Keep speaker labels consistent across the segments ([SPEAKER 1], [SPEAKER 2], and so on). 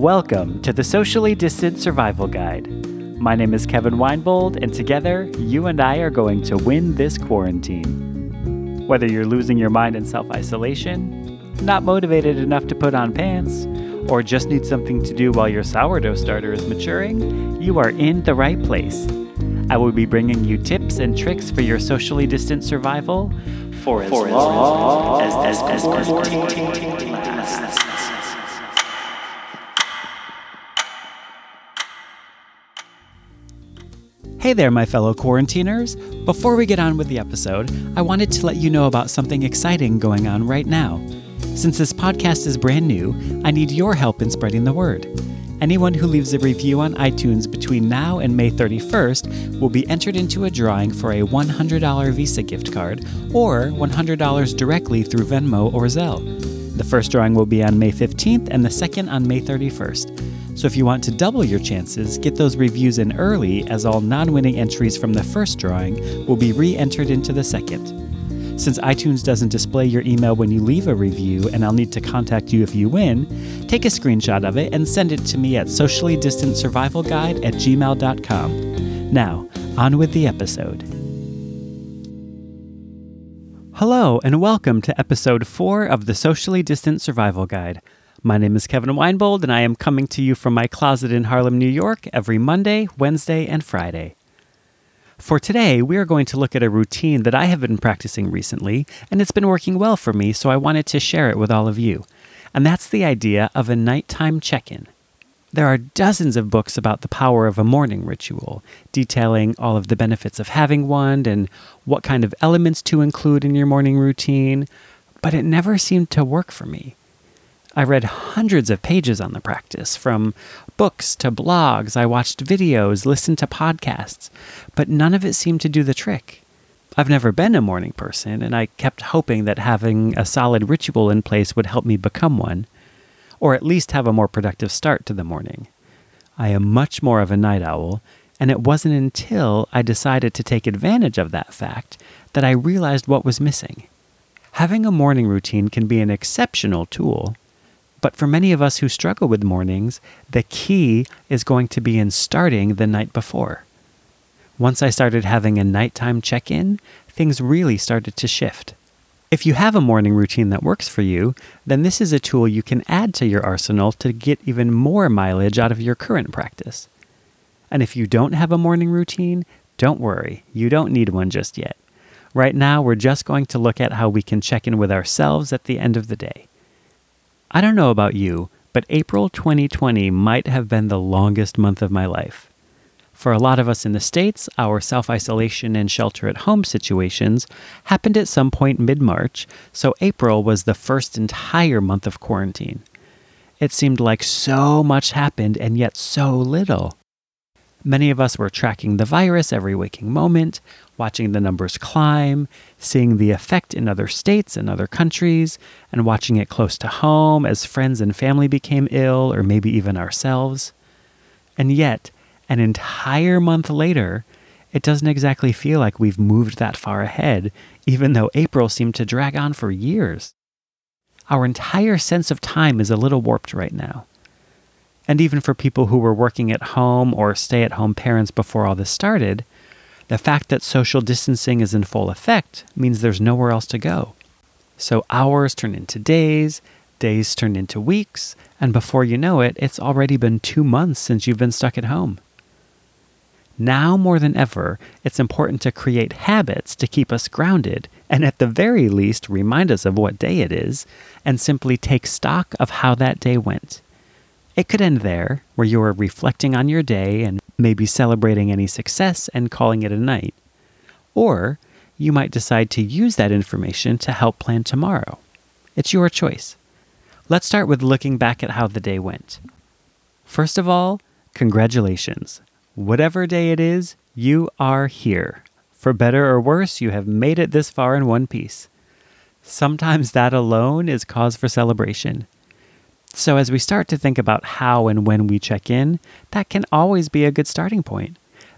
[SPEAKER 1] Welcome to the Socially Distant Survival Guide. My name is Kevin Winebold, and together, you and I are going to win this quarantine. Whether you're losing your mind in self isolation, not motivated enough to put on pants, or just need something to do while your sourdough starter is maturing, you are in the right place. I will be bringing you tips and tricks for your socially distant survival for as, long as, as, as, as Hey there, my fellow quarantiners. Before we get on with the episode, I wanted to let you know about something exciting going on right now. Since this podcast is brand new, I need your help in spreading the word. Anyone who leaves a review on iTunes between now and May 31st will be entered into a drawing for a $100 Visa gift card or $100 directly through Venmo or Zelle. The first drawing will be on May 15th and the second on May 31st. So if you want to double your chances, get those reviews in early as all non winning entries from the first drawing will be re entered into the second. Since iTunes doesn't display your email when you leave a review and I'll need to contact you if you win, take a screenshot of it and send it to me at sociallydistantsurvivalguide at gmail.com. Now, on with the episode. Hello, and welcome to episode 4 of the Socially Distant Survival Guide. My name is Kevin Winebold, and I am coming to you from my closet in Harlem, New York, every Monday, Wednesday, and Friday. For today, we are going to look at a routine that I have been practicing recently, and it's been working well for me, so I wanted to share it with all of you. And that's the idea of a nighttime check in. There are dozens of books about the power of a morning ritual, detailing all of the benefits of having one and what kind of elements to include in your morning routine, but it never seemed to work for me. I read hundreds of pages on the practice, from books to blogs. I watched videos, listened to podcasts, but none of it seemed to do the trick. I've never been a morning person, and I kept hoping that having a solid ritual in place would help me become one, or at least have a more productive start to the morning. I am much more of a night owl, and it wasn't until I decided to take advantage of that fact that I realized what was missing. Having a morning routine can be an exceptional tool, but for many of us who struggle with mornings, the key is going to be in starting the night before. Once I started having a nighttime check in, things really started to shift. If you have a morning routine that works for you, then this is a tool you can add to your arsenal to get even more mileage out of your current practice. And if you don't have a morning routine, don't worry, you don't need one just yet. Right now, we're just going to look at how we can check in with ourselves at the end of the day. I don't know about you, but April 2020 might have been the longest month of my life. For a lot of us in the States, our self isolation and shelter at home situations happened at some point mid March, so April was the first entire month of quarantine. It seemed like so much happened and yet so little. Many of us were tracking the virus every waking moment, watching the numbers climb, seeing the effect in other states and other countries, and watching it close to home as friends and family became ill, or maybe even ourselves. And yet, an entire month later, it doesn't exactly feel like we've moved that far ahead, even though April seemed to drag on for years. Our entire sense of time is a little warped right now. And even for people who were working at home or stay at home parents before all this started, the fact that social distancing is in full effect means there's nowhere else to go. So hours turn into days, days turn into weeks, and before you know it, it's already been two months since you've been stuck at home. Now more than ever, it's important to create habits to keep us grounded and at the very least remind us of what day it is and simply take stock of how that day went. It could end there, where you are reflecting on your day and maybe celebrating any success and calling it a night. Or you might decide to use that information to help plan tomorrow. It's your choice. Let's start with looking back at how the day went. First of all, congratulations. Whatever day it is, you are here. For better or worse, you have made it this far in one piece. Sometimes that alone is cause for celebration. So, as we start to think about how and when we check in, that can always be a good starting point.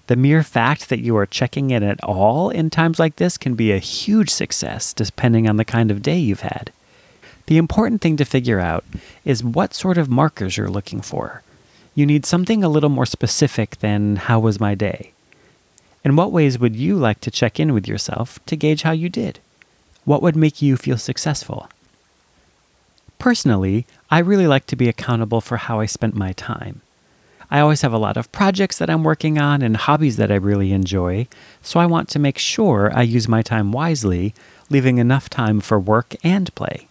[SPEAKER 1] The mere fact that you are checking in at all in times like this can be a huge success, depending on the kind of day you've had. the important thing to figure out is what sort of markers you're looking for. You need something a little more specific than how was my day? In what ways would you like to check in with yourself to gauge how you did? What would make you feel successful? Personally, I really like to be accountable for how I spent my time. I always have a lot of projects that I'm working on and hobbies that I really enjoy, so I want to make sure I use my time wisely, leaving enough time for work and play.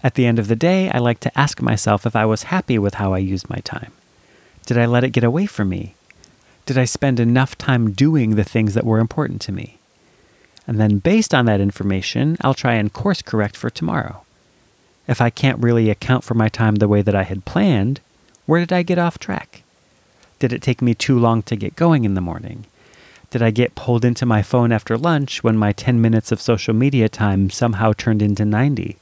[SPEAKER 1] At the end of the day, I like to ask myself if I was happy with how I used my time. Did I let it get away from me? Did I spend enough time doing the things that were important to me? And then, based on that information, I'll try and course correct for tomorrow. If I can't really account for my time the way that I had planned, where did I get off track? Did it take me too long to get going in the morning? Did I get pulled into my phone after lunch when my 10 minutes of social media time somehow turned into 90?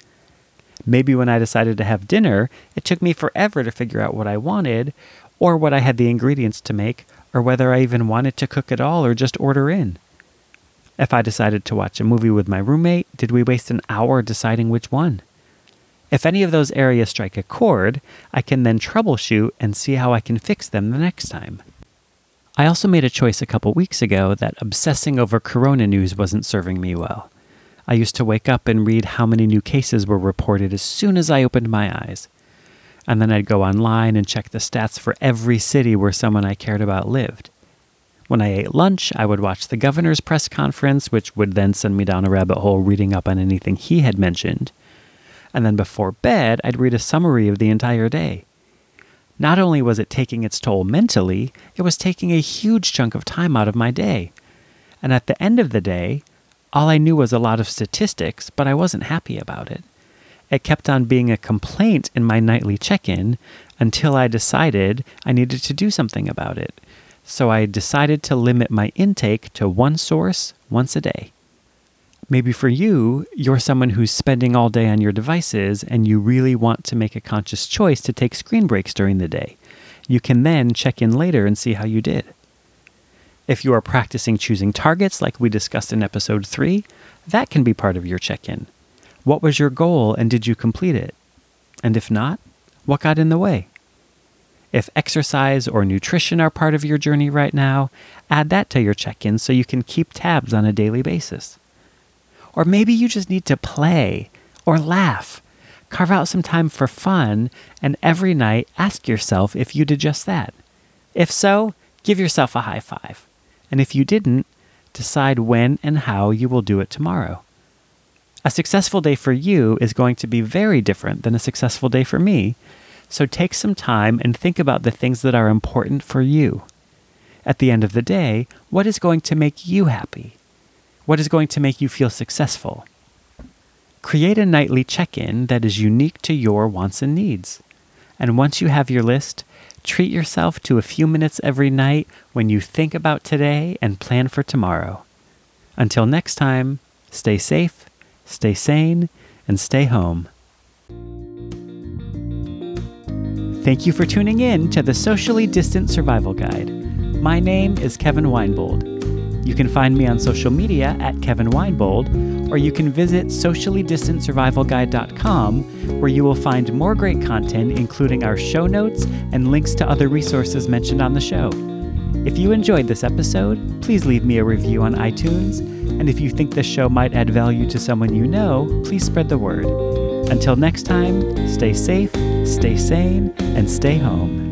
[SPEAKER 1] Maybe when I decided to have dinner, it took me forever to figure out what I wanted, or what I had the ingredients to make, or whether I even wanted to cook at all or just order in. If I decided to watch a movie with my roommate, did we waste an hour deciding which one? If any of those areas strike a chord, I can then troubleshoot and see how I can fix them the next time. I also made a choice a couple weeks ago that obsessing over corona news wasn't serving me well. I used to wake up and read how many new cases were reported as soon as I opened my eyes. And then I'd go online and check the stats for every city where someone I cared about lived. When I ate lunch, I would watch the governor's press conference, which would then send me down a rabbit hole reading up on anything he had mentioned and then before bed, I'd read a summary of the entire day. Not only was it taking its toll mentally, it was taking a huge chunk of time out of my day. And at the end of the day, all I knew was a lot of statistics, but I wasn't happy about it. It kept on being a complaint in my nightly check in until I decided I needed to do something about it. So I decided to limit my intake to one source once a day. Maybe for you, you're someone who's spending all day on your devices and you really want to make a conscious choice to take screen breaks during the day. You can then check in later and see how you did. If you are practicing choosing targets like we discussed in episode 3, that can be part of your check in. What was your goal and did you complete it? And if not, what got in the way? If exercise or nutrition are part of your journey right now, add that to your check in so you can keep tabs on a daily basis. Or maybe you just need to play or laugh. Carve out some time for fun, and every night ask yourself if you did just that. If so, give yourself a high five. And if you didn't, decide when and how you will do it tomorrow. A successful day for you is going to be very different than a successful day for me, so take some time and think about the things that are important for you. At the end of the day, what is going to make you happy? What is going to make you feel successful? Create a nightly check in that is unique to your wants and needs. And once you have your list, treat yourself to a few minutes every night when you think about today and plan for tomorrow. Until next time, stay safe, stay sane, and stay home. Thank you for tuning in to the Socially Distant Survival Guide. My name is Kevin Winebold. You can find me on social media at Kevin Winebold, or you can visit sociallydistantsurvivalguide.com, where you will find more great content, including our show notes and links to other resources mentioned on the show. If you enjoyed this episode, please leave me a review on iTunes, and if you think this show might add value to someone you know, please spread the word. Until next time, stay safe, stay sane, and stay home.